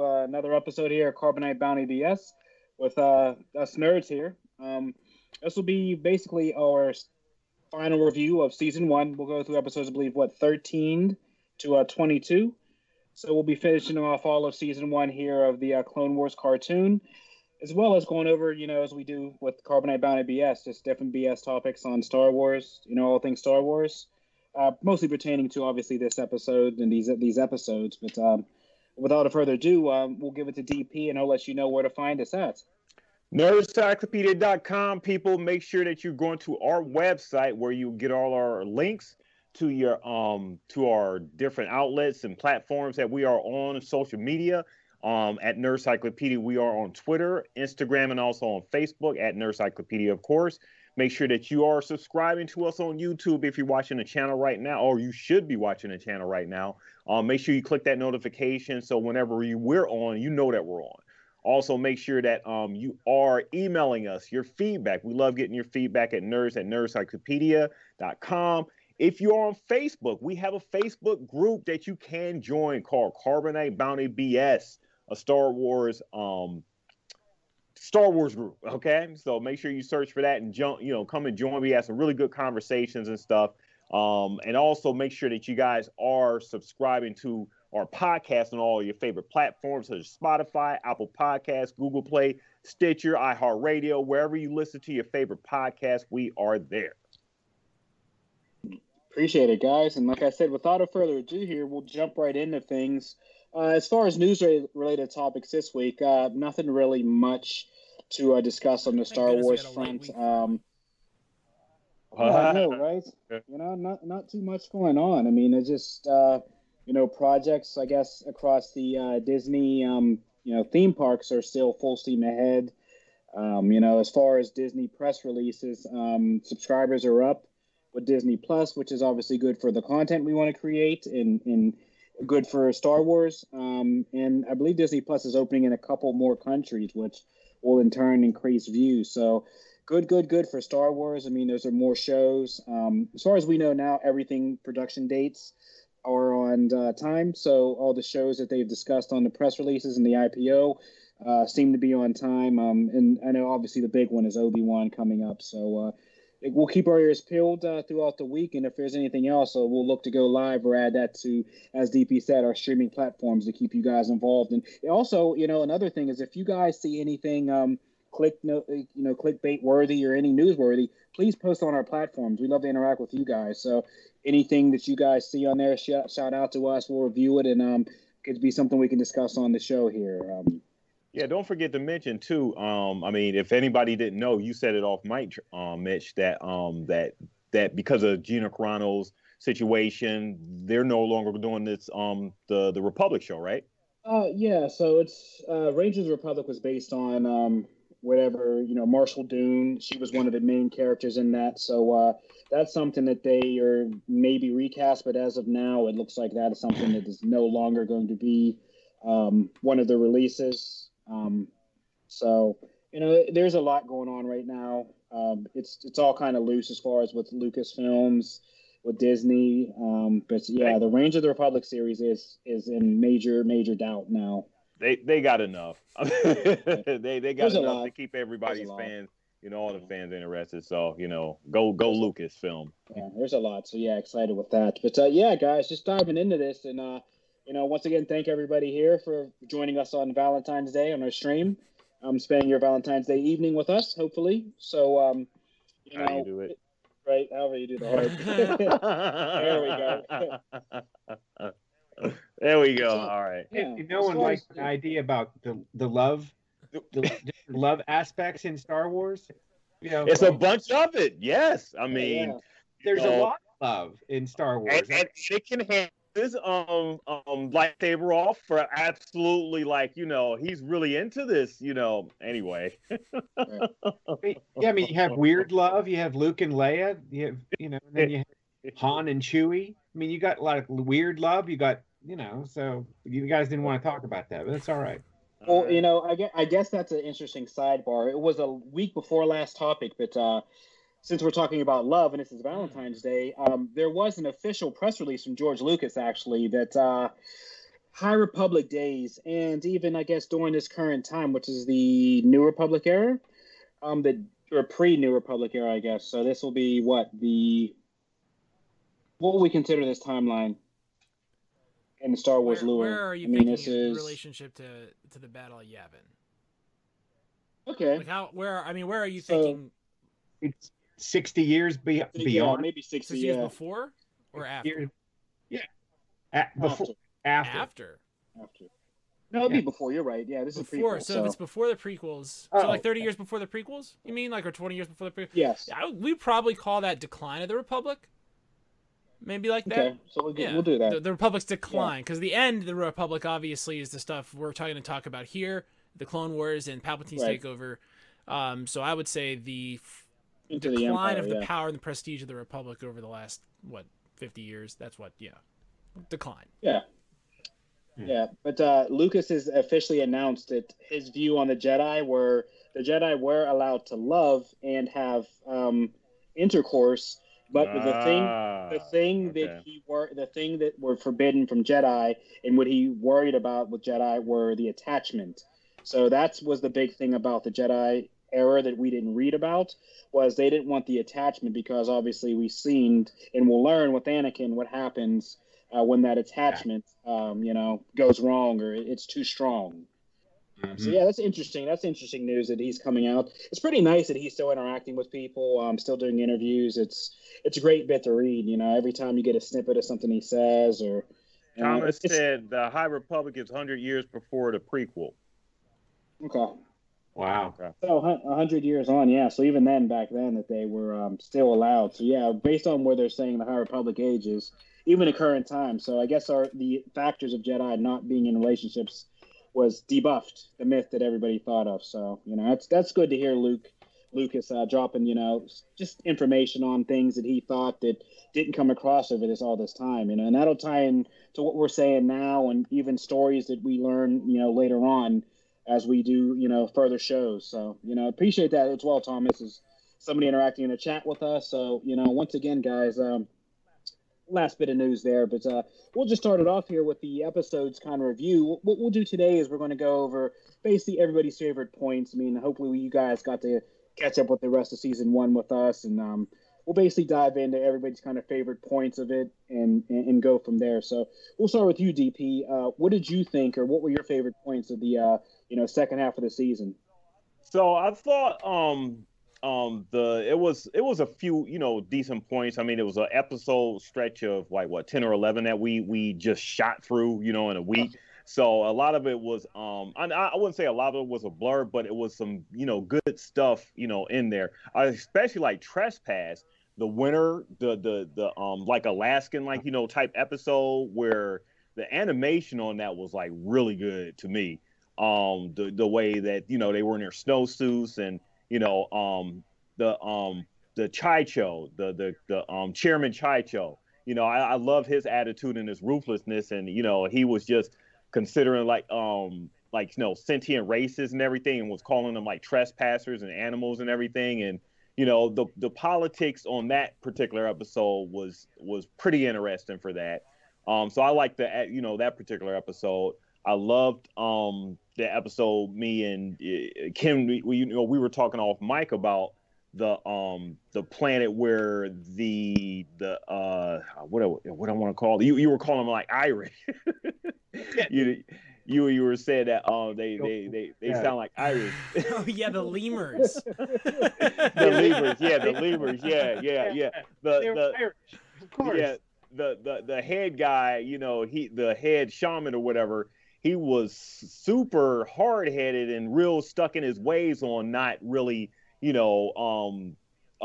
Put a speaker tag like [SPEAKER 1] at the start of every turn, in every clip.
[SPEAKER 1] uh, another episode here Carbonite Bounty BS with uh, us nerds here. Um, this will be basically our final review of season one. We'll go through episodes, I believe, what, 13 to uh, 22. So we'll be finishing off all of season one here of the uh, Clone Wars cartoon, as well as going over, you know, as we do with Carbonite Bounty BS, just different BS topics on Star Wars, you know, all things Star Wars, uh, mostly pertaining to obviously this episode and these these episodes. But um, without further ado, um, we'll give it to DP and I'll let you know where to find us at.
[SPEAKER 2] Nerdcyclopedia.com. People, make sure that you're going to our website where you get all our links to your um to our different outlets and platforms that we are on social media. Um, at Nerdcyclopedia, we are on Twitter, Instagram, and also on Facebook at Nerdcyclopedia, of course. Make sure that you are subscribing to us on YouTube if you're watching the channel right now, or you should be watching the channel right now. Um, make sure you click that notification so whenever you, we're on, you know that we're on. Also, make sure that um, you are emailing us your feedback. We love getting your feedback at nerds at nerdcyclopedia.com. If you're on Facebook, we have a Facebook group that you can join called Carbonite Bounty BS, a Star Wars um, Star Wars group. Okay, so make sure you search for that and jump. You know, come and join. We have some really good conversations and stuff. Um, and also make sure that you guys are subscribing to our podcast on all your favorite platforms such as Spotify, Apple Podcasts, Google Play, Stitcher, iHeartRadio, wherever you listen to your favorite podcast, we are there.
[SPEAKER 1] Appreciate it, guys. And like I said, without a further ado, here we'll jump right into things. Uh, as far as news related topics this week, uh, nothing really much to uh, discuss on the Star Wars front. Um, well, I know, right? You know, not not too much going on. I mean, it's just uh, you know projects. I guess across the uh, Disney, um, you know, theme parks are still full steam ahead. Um, you know, as far as Disney press releases, um, subscribers are up with Disney Plus, which is obviously good for the content we want to create and, and good for Star Wars. Um, and I believe Disney Plus is opening in a couple more countries, which will in turn increase views. So good, good, good for Star Wars. I mean, those are more shows. Um, as far as we know now, everything production dates are on uh, time. So all the shows that they've discussed on the press releases and the IPO uh, seem to be on time. Um, and I know obviously the big one is Obi Wan coming up. So uh, we'll keep our ears peeled uh, throughout the week, and if there's anything else, uh, we'll look to go live or add that to, as DP said, our streaming platforms to keep you guys involved. And also, you know, another thing is if you guys see anything, um, click no, you know, clickbait worthy or any newsworthy, please post on our platforms. We love to interact with you guys. So anything that you guys see on there, shout, shout out to us. We'll review it, and um, it could be something we can discuss on the show here. Um,
[SPEAKER 2] yeah, don't forget to mention too. Um, I mean, if anybody didn't know, you said it off mic, um, Mitch, that um, that that because of Gina Carano's situation, they're no longer doing this um the the Republic show, right?
[SPEAKER 1] Uh, yeah. So it's uh, Rangers Republic was based on um whatever you know Marshall Dune. She was one of the main characters in that. So uh, that's something that they are maybe recast, but as of now, it looks like that is something that is no longer going to be um, one of the releases. Um, so you know, there's a lot going on right now. Um, it's it's all kind of loose as far as with Lucasfilms, with Disney. Um, but yeah, the Range of the Republic series is is in major major doubt now.
[SPEAKER 2] They they got enough. they they got there's enough to keep everybody's fans, you know, all the fans interested. So you know, go go Lucasfilm.
[SPEAKER 1] Yeah, there's a lot. So yeah, excited with that. But uh, yeah, guys, just diving into this and. uh you know, once again, thank everybody here for joining us on Valentine's Day on our stream. Um, spending your Valentine's Day evening with us, hopefully. So, um,
[SPEAKER 2] you How know, you do it?
[SPEAKER 1] Right, however you do the
[SPEAKER 2] heart. there we go. there we go. All right.
[SPEAKER 3] Yeah. If no one likes the idea about the the love, the love aspects in Star Wars,
[SPEAKER 2] you know, it's a bunch of it. Yes, I mean, yeah.
[SPEAKER 3] there's a lot of love in Star Wars,
[SPEAKER 2] and, and it can handle his um um lightsaber off for absolutely like you know he's really into this you know anyway.
[SPEAKER 3] Yeah i mean you have weird love you have luke and leia you have you know and then you have han and chewie. I mean you got a lot of weird love you got you know so you guys didn't want to talk about that but that's all right.
[SPEAKER 1] Well you know i guess, I guess that's an interesting sidebar. It was a week before last topic but uh since we're talking about love and this is Valentine's Day, um, there was an official press release from George Lucas actually that uh, High Republic days, and even I guess during this current time, which is the New Republic era, um, the or pre New Republic era, I guess. So this will be what the what will we consider this timeline in the Star Wars
[SPEAKER 4] where,
[SPEAKER 1] lore?
[SPEAKER 4] Where are you
[SPEAKER 1] I mean, this is
[SPEAKER 4] relationship to to the Battle of Yavin?
[SPEAKER 1] okay.
[SPEAKER 4] Like how? Where? I mean, where are you
[SPEAKER 1] So-
[SPEAKER 4] thinking?
[SPEAKER 3] It's sixty years be,
[SPEAKER 1] Yeah,
[SPEAKER 3] beyond.
[SPEAKER 1] maybe sixty.
[SPEAKER 4] Six years
[SPEAKER 1] Yeah,
[SPEAKER 4] before or after?
[SPEAKER 3] Years, yeah. At, before,
[SPEAKER 1] after.
[SPEAKER 3] after.
[SPEAKER 4] After.
[SPEAKER 1] After. No, it'd
[SPEAKER 3] Yeah.
[SPEAKER 1] be before. You're right. Yeah, this is
[SPEAKER 4] Before. so,
[SPEAKER 1] So,
[SPEAKER 4] if it's before the prequels,
[SPEAKER 3] Oh.
[SPEAKER 4] so like thirty years before the prequels, you mean like or twenty years before the prequels?
[SPEAKER 1] yes.
[SPEAKER 4] I we probably call that decline of the Republic. Maybe like that.
[SPEAKER 1] Okay, so we'll,
[SPEAKER 4] Yeah,
[SPEAKER 1] we'll do that.
[SPEAKER 4] The, the Republic's decline, because the end of the Republic obviously is the stuff we're trying to talk about here, the Clone Wars and Palpatine's
[SPEAKER 1] Right.
[SPEAKER 4] takeover. Um, so I would say the f-
[SPEAKER 1] Into the
[SPEAKER 4] decline
[SPEAKER 1] Empire,
[SPEAKER 4] of the
[SPEAKER 1] yeah.
[SPEAKER 4] power and the prestige of the Republic over the last what fifty years. That's what, yeah, decline.
[SPEAKER 1] Yeah.
[SPEAKER 3] Hmm.
[SPEAKER 1] Yeah, but uh, Lucas has officially announced that his view on the Jedi were the Jedi were allowed to love and have um, intercourse, but the thing the
[SPEAKER 2] Ah,
[SPEAKER 1] thing
[SPEAKER 2] okay.
[SPEAKER 1] that he were the thing that were forbidden from Jedi and what he worried about with Jedi were the attachment. So that was the big thing about the Jedi era that we didn't read about was they didn't want the attachment because obviously we've seen and we'll learn with Anakin what happens uh, when that attachment um, you know goes wrong or it's too strong.
[SPEAKER 3] Mhm.
[SPEAKER 1] So yeah, that's interesting. That's interesting news that he's coming out. It's pretty nice that he's still interacting with people, um, still doing interviews. It's it's a great bit to read. You know, every time you get a snippet of something he says, or you know,
[SPEAKER 2] Thomas
[SPEAKER 1] it's-
[SPEAKER 2] said the High Republic is 100 years before the prequel.
[SPEAKER 1] okay.
[SPEAKER 3] Wow.
[SPEAKER 1] So a hundred years on, yeah. So even then, back then, that they were um, still allowed. So yeah, based on where they're saying the High Republic age is, even in current time. So I guess our the factors of Jedi not being in relationships was debuffed, the myth that everybody thought of. So you know, that's that's good to hear Luke Lucas uh, dropping you know just information on things that he thought that didn't come across over this all this time. You know, and that'll tie in to what we're saying now, and even stories that we learn you know later on as we do, you know, further shows. So, you know, appreciate that as well, Thomas, is somebody interacting in the chat with us. So, you know, once again, guys, um, last bit of news there, but uh, we'll just start it off here with the episodes kind of review. What we'll do today is we're going to go over basically everybody's favorite points. I mean, hopefully you guys got to catch up with the rest of season one with us, and um, we'll basically dive into everybody's kind of favorite points of it and, and, and go from there. So we'll start with you, DP. Uh, what did you think, or what were your favorite points of the uh, you know second half of the season?
[SPEAKER 2] So I thought um um the it was it was a few you know decent points. I mean it was an episode stretch of like what ten or eleven that we we just shot through you know in a week. So a lot of it was um I, I wouldn't say a lot of it was a blur, but it was some you know good stuff you know in there. I especially like trespass the winter the the the um like Alaskan like you know type episode where the animation on that was like really good to me um the the way that you know they were in their snowsuits and you know um the um the Chi Cho the the the um chairman Chi Cho you know I, I love his attitude and his ruthlessness and you know he was just considering like um like you know sentient races and everything and was calling them like trespassers and animals and everything. And you know the the politics on that particular episode was was pretty interesting for that. Um so I like the you know that particular episode I loved um the episode me and uh, Kim we, we you know we were talking off mic about the um the planet where the the uh what I, what I want to call it. you you were calling them like Irish you you you were saying that um they they they, they
[SPEAKER 3] Yeah.
[SPEAKER 2] sound like Irish
[SPEAKER 4] oh yeah, the lemurs.
[SPEAKER 2] the lemurs yeah the lemurs yeah yeah yeah the
[SPEAKER 3] They were
[SPEAKER 2] the
[SPEAKER 3] Irish, of course.
[SPEAKER 2] yeah the the the head guy you know he the head shaman or whatever he was super hard-headed and real stuck in his ways on not really you know um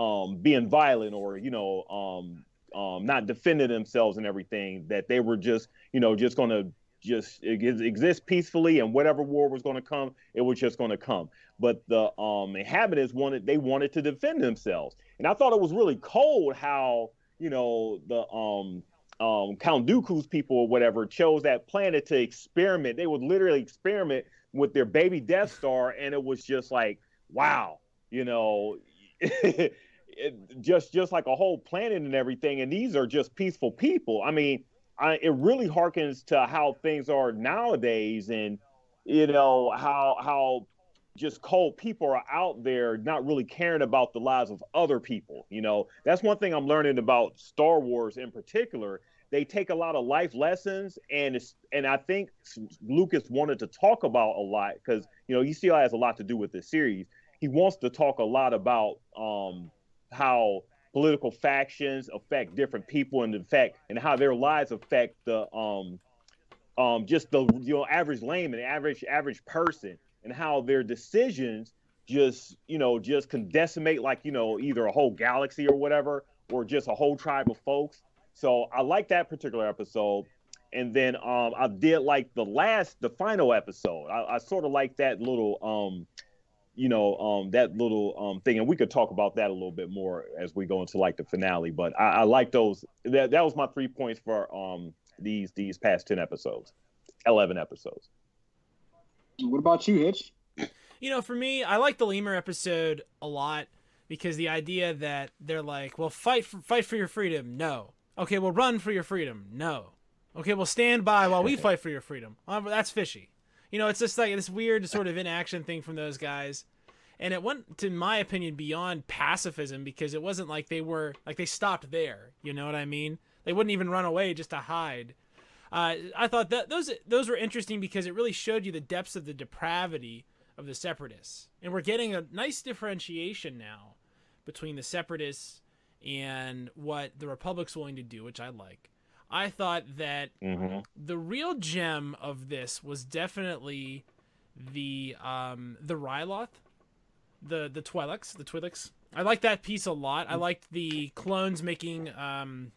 [SPEAKER 2] um being violent or you know um um not defending themselves and everything that they were just you know just to just exist peacefully and whatever war was going to come it was just going to come. But the um inhabitants wanted they wanted to defend themselves. And i thought it was really cold how you know the um um count dooku's people or whatever chose that planet to experiment. They would literally experiment with their baby death star and it was just like wow you know just just like a whole planet and everything. And these are just peaceful people. I mean I, it really harkens to how things are nowadays, and you know how how just cold people are out there not really caring about the lives of other people. You know, that's one thing I'm learning about Star Wars in particular. They take a lot of life lessons, and it's and I think Lucas wanted to talk about a lot because you know he still has a lot to do with this series. He wants to talk a lot about um, how political factions affect different people and the fact and how their lives affect the um um just the you know average layman, average average person and how their decisions just you know just can decimate like you know either a whole galaxy or whatever or just a whole tribe of folks. So i like that particular episode. And then um i did like the last the final episode. I, I sort of like that little um you know um that little um thing. And we could talk about that a little bit more as we go into like the finale. But i, I like those that, that was my three points for um these these past 10 episodes 11 episodes
[SPEAKER 1] what about you, Hitch?
[SPEAKER 4] You know, for me, I like the lemur episode a lot because the idea that they're like, "Well, fight for fight for your freedom." No. Okay, well, run for your freedom. No. Okay, well, stand by while we fight for your freedom. Oh, that's fishy. You know, it's just like this weird sort of inaction thing from those guys. And it went, to my opinion, beyond pacifism because it wasn't like they were like they stopped there. You know what I mean? They wouldn't even run away just to hide. Uh, I thought that those those were interesting because it really showed you the depths of the depravity of the separatists, and we're getting a nice differentiation now between the separatists and what the republic's willing to do, which I like. I thought that mm-hmm. the real gem of this was definitely the um, the Ryloth, the the Twi'leks, the Twi'leks. I like that piece a lot. I liked the clones making um,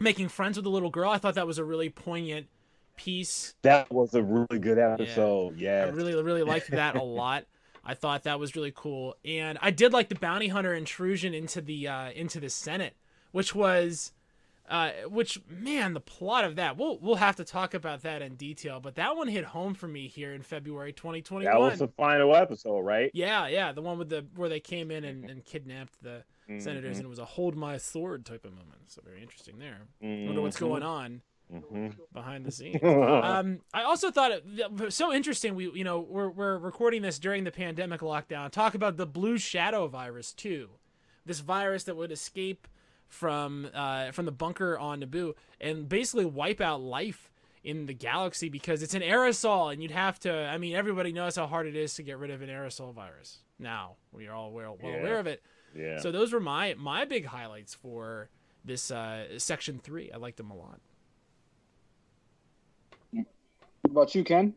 [SPEAKER 4] making friends with the little girl. I thought that was a really poignant piece.
[SPEAKER 2] That was a really good episode. Yeah,
[SPEAKER 4] I really really liked that a lot. I thought that was really cool, and I did like the bounty hunter intrusion into the uh, into the Senate, which was. Uh, which man, the plot of that we'll we'll have to talk about that in detail. But that one hit home for me here in February 2021. That
[SPEAKER 2] was the final episode, right?
[SPEAKER 4] Yeah, yeah, the one with the where they came in and, and kidnapped the mm-hmm. senators, and it was a hold my sword type of moment. So very interesting there. Mm-hmm. Wonder what's going on. Mm-hmm. behind the scenes. um, I also thought it so interesting. We, you know, we're, we're recording this during the pandemic lockdown. Talk about the blue shadow virus too. This virus that would escape from uh, from the bunker on Naboo and basically wipe out life in the galaxy because it's an aerosol, and you'd have to. I mean, everybody knows how hard it is to get rid of an aerosol virus. Now we are all well, well yeah. aware of it.
[SPEAKER 2] Yeah.
[SPEAKER 4] So those were my my big highlights for this uh, section three. I liked them a lot.
[SPEAKER 1] What about you, Ken?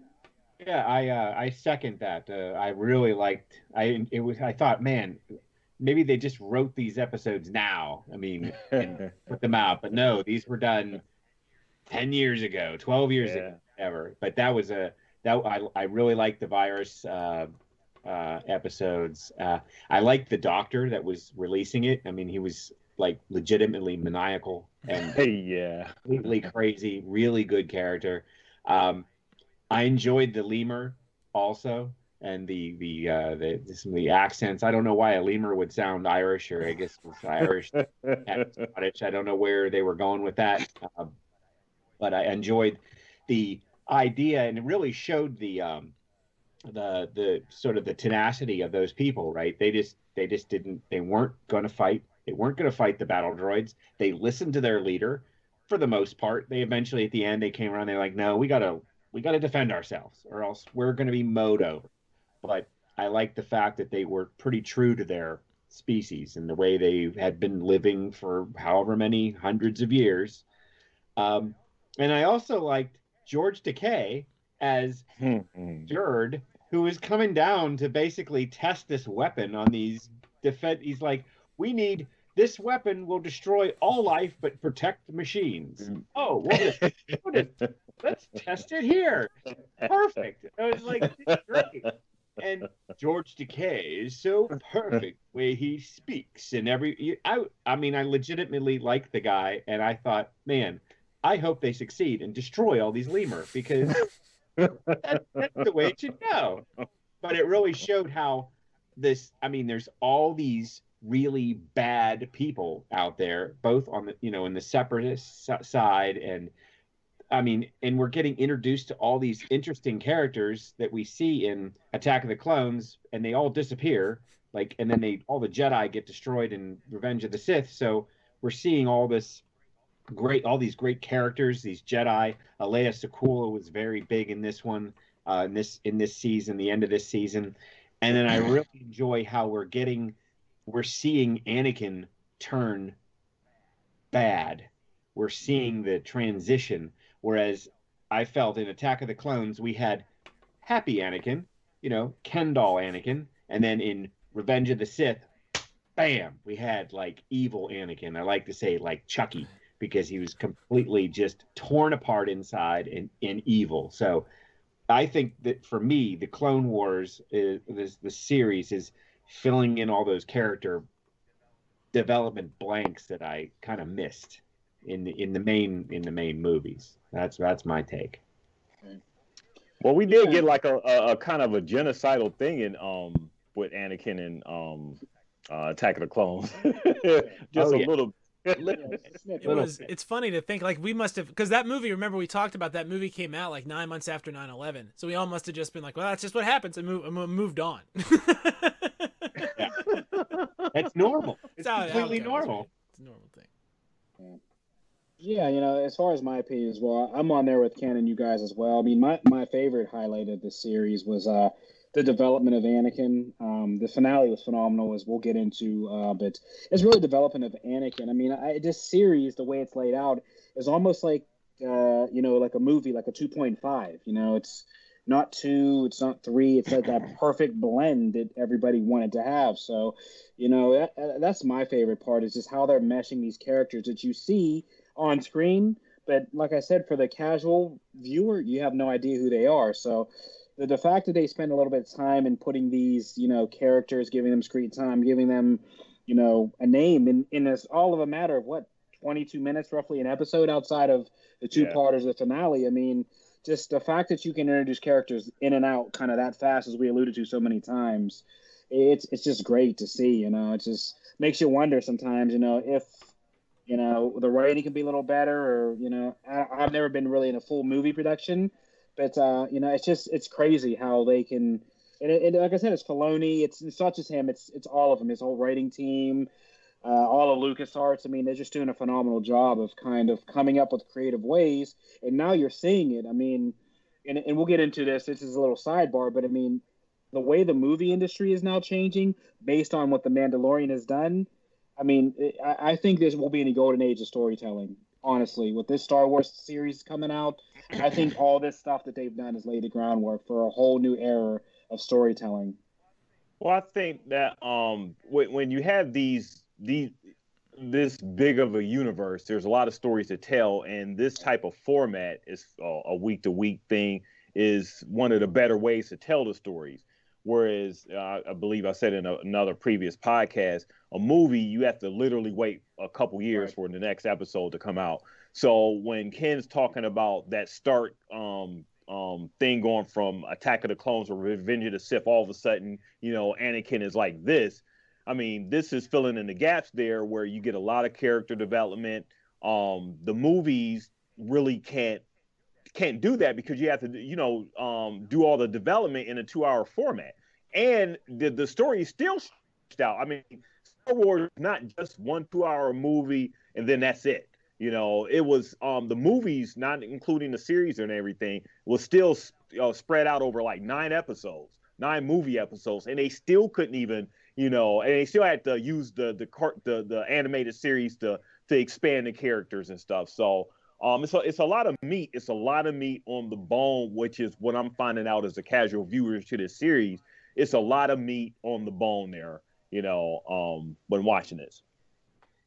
[SPEAKER 3] Yeah, I uh, I second that. Uh, I really liked. I it was. I thought, man, maybe they just wrote these episodes now. I mean, and put them out. But no, these were done ten years ago, twelve years yeah. ago, ever. But that was a that I I really liked the virus. Uh, uh, episodes. Uh, I liked the doctor that was releasing it. I mean, he was like legitimately maniacal and
[SPEAKER 2] yeah,
[SPEAKER 3] completely crazy. Really good character. Um, I enjoyed the lemur also, and the the uh, the some of the accents. I don't know why a lemur would sound Irish, or I guess it's Irish, Scottish. I don't know where they were going with that, uh, but I enjoyed the idea, and it really showed the um, the the sort of the tenacity of those people, right? They just they just didn't they weren't going to fight. They weren't going to fight the battle droids. They listened to their leader for the most part. They eventually at the end they came around. They're like, no, we gotta we gotta defend ourselves, or else we're going to be mowed over. But I like the fact that they were pretty true to their species and the way they had been living for however many hundreds of years. Um, and I also liked George Takei as Durd who is coming down to basically test this weapon on these defense. He's like, we need this weapon will destroy all life but protect the machines. Mm. Oh, well, let's test it here. Perfect. I was like, great. And George Takei is so perfect way he speaks and every. I, I mean, I legitimately like the guy, and I thought, man, I hope they succeed and destroy all these lemur because that, that's the way it should go. But it really showed how this. I mean, there's all these really bad people out there, both on the you know in the separatist side and I mean, and we're getting introduced to all these interesting characters that we see in Attack of the Clones, and they all disappear. Like, and then they all the Jedi get destroyed in Revenge of the Sith. So we're seeing all this great, all these great characters, these Jedi. Aayla Secura was very big in this one, uh, in this in this season, the end of this season, and then I really enjoy how we're getting, we're seeing Anakin turn bad. We're seeing the transition Whereas I felt in Attack of the Clones we had happy Anakin, you know, Ken doll Anakin, and then in Revenge of the Sith, bam, we had like evil Anakin. I like to say like Chucky because he was completely just torn apart inside and, and evil. So I think that for me, the Clone Wars, is, this the series is filling in all those character development blanks that I kind of missed in the in the main in the main movies. That's that's my take.
[SPEAKER 2] Well, we did get like a, a, a, kind of a genocidal thing in um with Anakin and um uh, Attack of the Clones. Just oh, a yeah. little.
[SPEAKER 4] it was it's funny to think like we must have because that movie remember we talked about that movie came out like nine months after 9-11 so we all must have just been like well that's just what happens and move, moved on.
[SPEAKER 3] That's normal it's, it's completely normal
[SPEAKER 4] it's a normal. thing
[SPEAKER 1] yeah. You know, as far as my opinion as well, I'm on there with Ken and you guys as well. I mean, my, my favorite highlight of this series was uh, the development of Anakin. Um, the finale was phenomenal, as we'll get into, uh, but it's really development of Anakin. I mean, I, this series, the way it's laid out, is almost like uh, you know, like a movie, like a 2.5. You know, it's not two, it's not three. It's like that perfect blend that everybody wanted to have. So, you know, that, that's my favorite part is just how they're meshing these characters that you see on screen. But like I said, for the casual viewer, you have no idea who they are. So the, the fact that they spend a little bit of time in putting these, you know, characters, giving them screen time, giving them, you know, a name in, in this all of a matter of what, 22 minutes roughly an episode outside of the two yeah. parters the finale. I mean, just the fact that you can introduce characters in and out kind of that fast as we alluded to so many times it's it's just great to see you know it just makes you wonder sometimes you know if you know the writing can be a little better or you know I, have never been really in a full movie production but uh, you know it's just it's crazy how they can and, it, and like i said it's Filoni it's, it's not just him it's it's all of them his whole writing team uh, all of LucasArts. I mean, they're just doing a phenomenal job of kind of coming up with creative ways. And now you're seeing it. I mean, and, and we'll get into this. This is a little sidebar, but I mean, the way the movie industry is now changing based on what The Mandalorian has done I mean, I, think this will be in the golden age of storytelling. Honestly, with this Star Wars series coming out, I think all this stuff that they've done has laid the groundwork for a whole new era of storytelling.
[SPEAKER 2] Well, I think that um, when, when you have these these this big of a universe, there's a lot of stories to tell, and this type of format is uh, a week to week thing is one of the better ways to tell the stories. Whereas uh, I believe I said in a, another previous podcast, a movie you have to literally wait a couple years right. for the next episode to come out. So when Ken's talking about that start um, um, thing going from Attack of the Clones or Revenge of the Sith, all of a sudden, you know, Anakin is like this. I mean, this is filling in the gaps there where you get a lot of character development. Um, the movies really can't can't do that because you have to, you know, um, do all the development in a two-hour format, and the the story is still out. I mean, Star Wars is not just one two-hour movie and then that's it. You know, it was um the movies, not including the series and everything, was still uh, spread out over like nine episodes, nine movie episodes, and they still couldn't even, you know, and they still had to use the the the the animated series to to expand the characters and stuff. So um, it's a, it's a lot of meat. It's a lot of meat on the bone, which is what I'm finding out as a casual viewer to this series. It's a lot of meat on the bone there, you know, um, when watching this.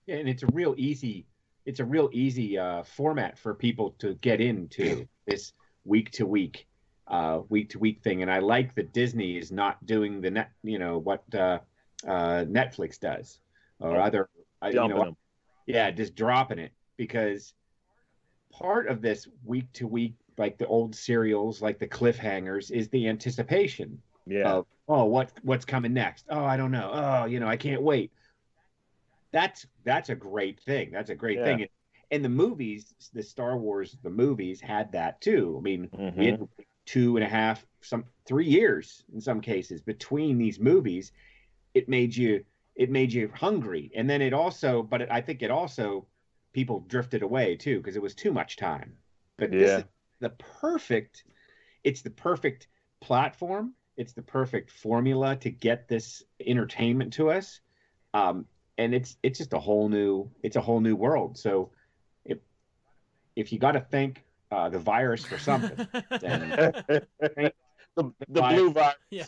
[SPEAKER 3] Yeah, and it's a real easy, it's a real easy uh, format for people to get into this week to week, uh, week to week thing. And I like that Disney is not doing the net, you know, what uh, uh Netflix does or other, uh, you know, them. yeah, just dropping it because part of this week to week, like the old serials, like the cliffhangers, is the anticipation.
[SPEAKER 2] Yeah.
[SPEAKER 3] Of, oh, what what's coming next? Oh, I don't know. Oh, you know, I can't wait. That's that's a great thing. That's a great yeah. thing. and the movies, the Star Wars, the movies had that too. I mean, mm-hmm. we had two and a half, some three years in some cases between these movies. It made you, it made you hungry, and then it also, but it, I think it also, people drifted away too because it was too much time. But yeah. this is the perfect, it's the perfect platform. It's the perfect formula to get this entertainment to us. Um, and it's it's just a whole new it's a whole new world. So if if you got to thank uh, the virus for something, then
[SPEAKER 2] the, the blue virus,
[SPEAKER 4] yeah,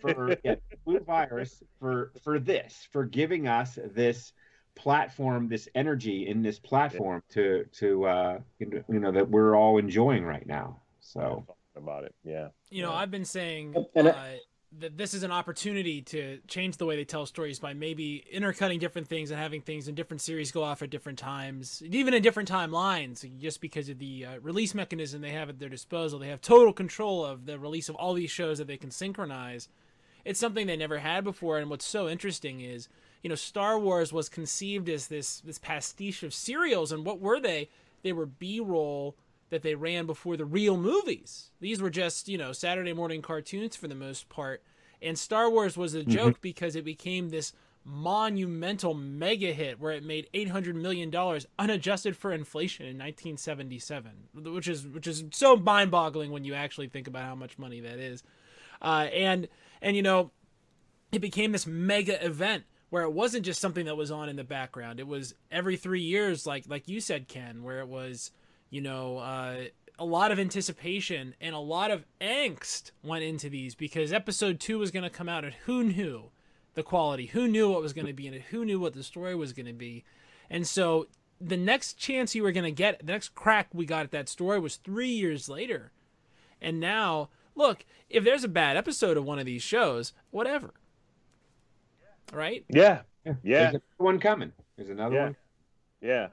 [SPEAKER 3] for yeah, blue virus for for this for giving us this platform, this energy in this platform to to uh, you know that we're all enjoying right now. So
[SPEAKER 2] about it, yeah.
[SPEAKER 4] You know,
[SPEAKER 2] yeah.
[SPEAKER 4] I've been saying. Uh, that this is an opportunity to change the way they tell stories by maybe intercutting different things and having things in different series go off at different times, even in different timelines, just because of the uh, release mechanism they have at their disposal. They have total control of the release of all these shows that they can synchronize. It's something they never had before, and what's so interesting is, you know, Star Wars was conceived as this this pastiche of serials, and what were they? They were B-roll that they ran before the real movies. These were just, you know, Saturday morning cartoons for the most part. And Star Wars was a joke mm-hmm. because it became this monumental mega hit where it made 800 million dollars unadjusted for inflation in 1977 which is which is so mind-boggling when you actually think about how much money that is uh, and and you know it became this mega event where it wasn't just something that was on in the background it was every 3 years like like you said Ken where it was you know, uh, a lot of anticipation and a lot of angst went into these because episode two was going to come out, and who knew the quality? Who knew what was going to be in it? Who knew what the story was going to be? And so the next chance you were going to get, the next crack we got at that story was three years later. And now, look, if there's a bad episode of one of these shows, whatever. Right?
[SPEAKER 2] Yeah. Yeah.
[SPEAKER 3] There's one coming. There's another
[SPEAKER 2] yeah.
[SPEAKER 3] one.
[SPEAKER 2] Yeah.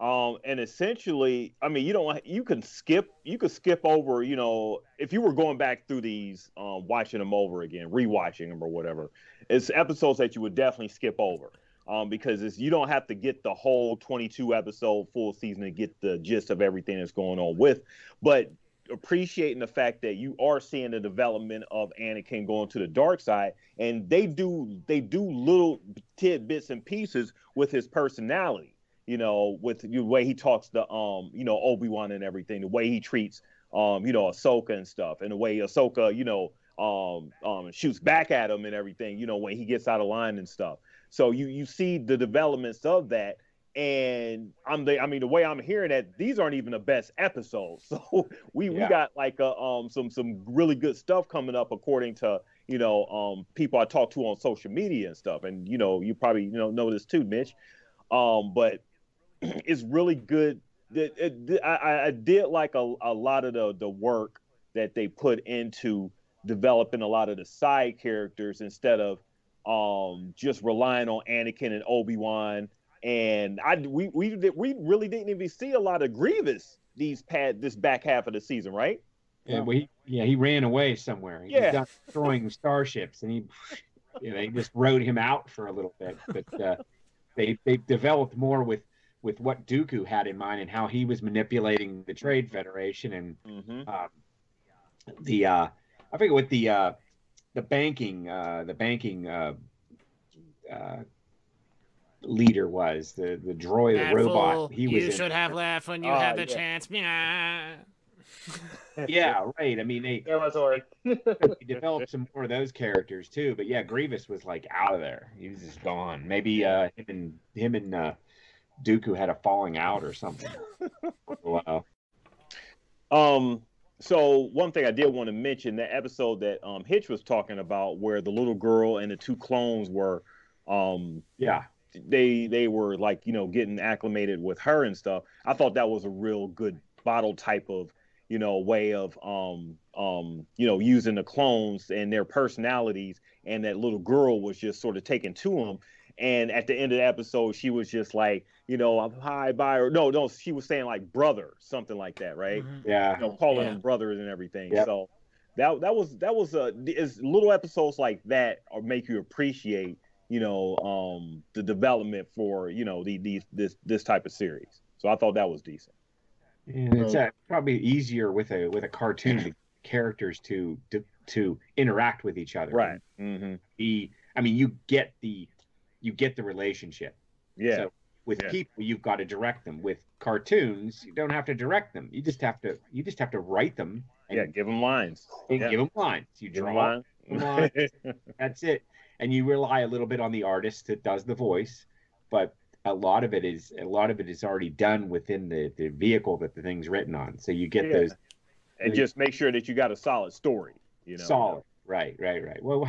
[SPEAKER 2] Um, and essentially, I mean, you don't you can skip you could skip over, you know, if you were going back through these, um, watching them over again, rewatching them or whatever, it's episodes that you would definitely skip over. Um, because it's, you don't have to get the whole 22 episode full season to get the gist of everything that's going on with, but appreciating the fact that you are seeing the development of Anakin going to the dark side, and they do they do little tidbits and pieces with his personality you know, with the way he talks to um, you know, Obi Wan and everything, the way he treats um, you know, Ahsoka and stuff, and the way Ahsoka, you know, um, um, shoots back at him and everything, you know, when he gets out of line and stuff. So you you see the developments of that, and I'm the I mean the way I'm hearing that these aren't even the best episodes. So we yeah. we got like a, um some some really good stuff coming up according to you know um people I talk to on social media and stuff, and you know you probably you know know this too, Mitch. Um, but it's really good. It, it, I, I did like a, a lot of the, the work that they put into developing a lot of the side characters instead of um, just relying on Anakin and Obi Wan. And I we we we really didn't even see a lot of Grievous these pad this back half of the season, right?
[SPEAKER 3] Yeah, well, he, yeah, he ran away somewhere. He
[SPEAKER 2] yeah,
[SPEAKER 3] was destroying starships, and he, you know, they just rode him out for a little bit. But uh, they they developed more with with what Dooku had in mind and how he was manipulating the Trade Federation and mm-hmm. uh, the uh, I forget what the uh, the banking uh, the banking uh, uh, leader was the the droid the robot he was
[SPEAKER 4] you
[SPEAKER 3] was
[SPEAKER 4] should have left when you uh, had the yeah. chance
[SPEAKER 3] yeah right i mean they, they developed some more of those characters too but yeah grievous was like out of there he was just gone maybe uh him and him and uh Dooku had a falling out or something. wow.
[SPEAKER 2] Um. So one thing I did want to mention that episode that um, Hitch was talking about, where the little girl and the two clones were, um,
[SPEAKER 3] yeah,
[SPEAKER 2] they they were like you know getting acclimated with her and stuff. I thought that was a real good bottle type of you know way of um um you know using the clones and their personalities, and that little girl was just sort of taken to them. And at the end of the episode, she was just like, you know, I'm high by or no, no, she was saying like brother, something like that, right?
[SPEAKER 3] Mm-hmm. Yeah.
[SPEAKER 2] You know, calling yeah. them brothers and everything. Yep. So that that was that was a is little episodes like that or make you appreciate, you know, um the development for, you know, the these this this type of series. So I thought that was decent.
[SPEAKER 3] And it's uh, probably easier with a with a cartoon characters to, to to interact with each other.
[SPEAKER 2] Right. Mm-hmm.
[SPEAKER 3] The I mean, you get the you get the relationship.
[SPEAKER 2] Yeah.
[SPEAKER 3] So with
[SPEAKER 2] Yeah.
[SPEAKER 3] people, you've got to direct them. With cartoons, you don't have to direct them. You just have to you just have to write them and,
[SPEAKER 2] yeah. Give them lines.
[SPEAKER 3] and
[SPEAKER 2] yeah.
[SPEAKER 3] give them lines. You
[SPEAKER 2] Give them
[SPEAKER 3] draw.
[SPEAKER 2] lines.
[SPEAKER 3] That's it. And you rely a little bit on the artist that does the voice, but a lot of it is a lot of it is already done within the, the vehicle that the thing's written on. So you get
[SPEAKER 2] Yeah.
[SPEAKER 3] those
[SPEAKER 2] and just make sure that you got a solid story. You know.
[SPEAKER 3] solid. Right, right, right. Well,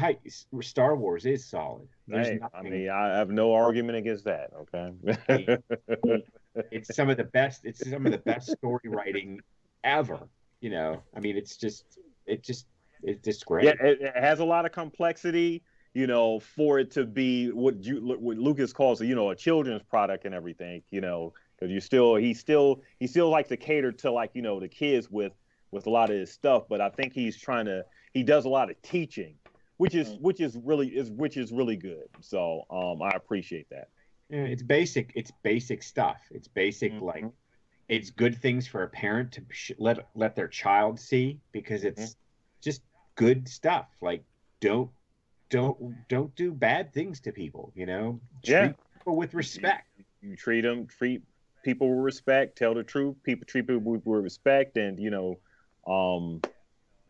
[SPEAKER 3] Star Wars is solid. There's
[SPEAKER 2] Hey, I mean, I have no argument against that. Okay.
[SPEAKER 3] it's some of the best. It's some of the best story writing ever. You know, I mean, it's just, it just, it's just great.
[SPEAKER 2] yeah, it, it has a lot of complexity. You know, for it to be what you what Lucas calls, you know, a children's product and everything. You know, because you still he still he still likes to cater to like you know the kids with with a lot of his stuff. But I think he's trying to he does a lot of teaching, which is which is really is which is really good. So um, I appreciate that.
[SPEAKER 3] Yeah, it's basic. It's basic stuff. It's basic
[SPEAKER 2] Mhm.
[SPEAKER 3] like it's good things for a parent to sh- let let their child see because it's
[SPEAKER 2] Mm-hmm.
[SPEAKER 3] just good stuff. Like don't don't don't do bad things to people. You know,
[SPEAKER 2] Yeah.
[SPEAKER 3] treat people with respect.
[SPEAKER 2] you treat them treat people with respect tell the truth people treat people with, with respect and you know um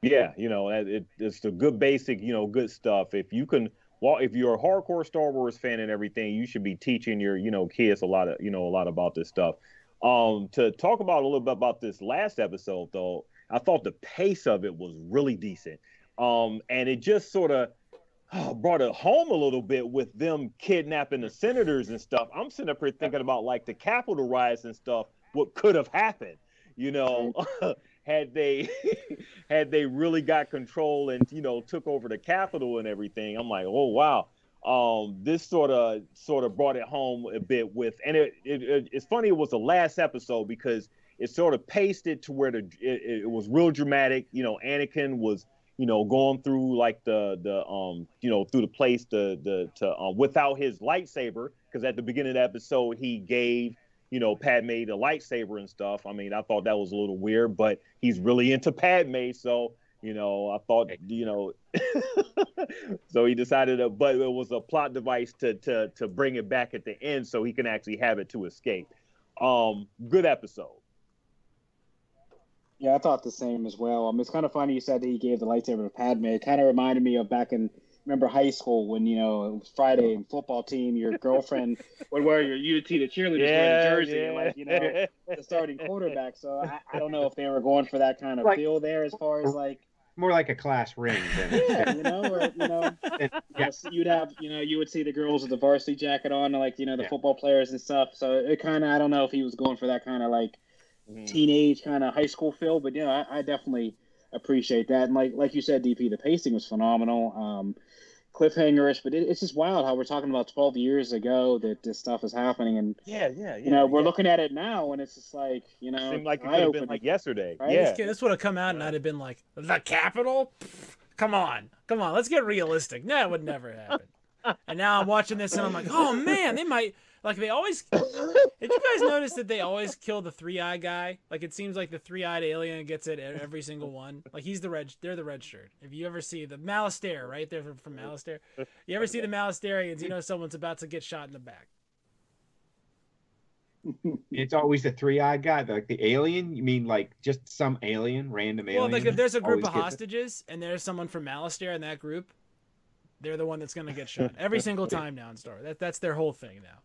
[SPEAKER 2] yeah you know it, it's the good basic you know good stuff if you can well if you're a hardcore star wars fan and everything you should be teaching your you know kids a lot of you know a lot about this stuff um to talk about a little bit about this last episode though i thought the pace of it was really decent um and it just sort of oh, brought it home a little bit with them kidnapping the senators and stuff. I'm sitting up here thinking about like the Capitol riots and stuff. What could have happened, you know, had they had they really got control and you know took over the Capitol and everything. I'm like, oh wow. Um, this sort of sort of brought it home a bit with, and it, it, it it's funny. It was the last episode because it sort of paced it to where the it, it was real dramatic. You know, Anakin was you know, going through like the the um you know through the place the the to uh, without his lightsaber because at the beginning of the episode he gave you know Padme the lightsaber and stuff. I mean, I thought that was a little weird, but he's really into Padme, so you know I thought you know so he decided to, but it was a plot device to to to bring it back at the end so he can actually have it to escape. Um, good episode.
[SPEAKER 1] Yeah, I thought the same as well. Um, it's kind of funny you said that he gave the lightsaber to Padme. It kind of reminded me of back in remember high school when you know it was Friday and football team, your girlfriend would wear your UT the cheerleaders wear the jersey, and like you know the starting quarterback. So I, I don't know if they were going for that kind of
[SPEAKER 3] Like-
[SPEAKER 1] feel there as far as like
[SPEAKER 3] More like a class ring than
[SPEAKER 1] yeah, you know, or you know,
[SPEAKER 3] yeah.
[SPEAKER 1] you'd have you know you would see the girls with the varsity jacket on, like you know the
[SPEAKER 3] Yeah.
[SPEAKER 1] football players and stuff. So it kind of I don't know if he was going for that kind of like
[SPEAKER 2] Mhm.
[SPEAKER 1] teenage kind of high school feel, but you know, I, I definitely appreciate that. And like like you said, DP, the pacing was phenomenal. Um, cliffhangerish, but it, it's just wild how we're talking about 12 years ago that this stuff is happening, and
[SPEAKER 2] Yeah, yeah, yeah.
[SPEAKER 1] you know we're
[SPEAKER 2] yeah.
[SPEAKER 1] looking at it now, and it's just like you know,
[SPEAKER 2] Seemed like it could have been like yesterday.
[SPEAKER 1] Right?
[SPEAKER 2] Yeah.
[SPEAKER 4] This, this would have come out and I'd have been like, the capital. Pfft, Come on, come on, let's get realistic. No, it would never happen. And now I'm watching this and I'm like, oh man, they might like they always. Did you guys notice that they always kill the three eye guy? Like it seems like the three eyed alien gets it at every single one. Like he's the red, they're the red shirt. If you ever see the Malastare, right? They're from, from Malastare. You ever see the Malastarians? You know someone's about to get shot in the back.
[SPEAKER 3] It's always the three-eyed guy, like the alien. You mean like just some alien, random alien?
[SPEAKER 4] Well, like if there's a group of
[SPEAKER 3] gets it?
[SPEAKER 4] hostages and there's someone from Malastare in that group, they're the one that's gonna get shot every single time now in Star. That that's their whole thing now.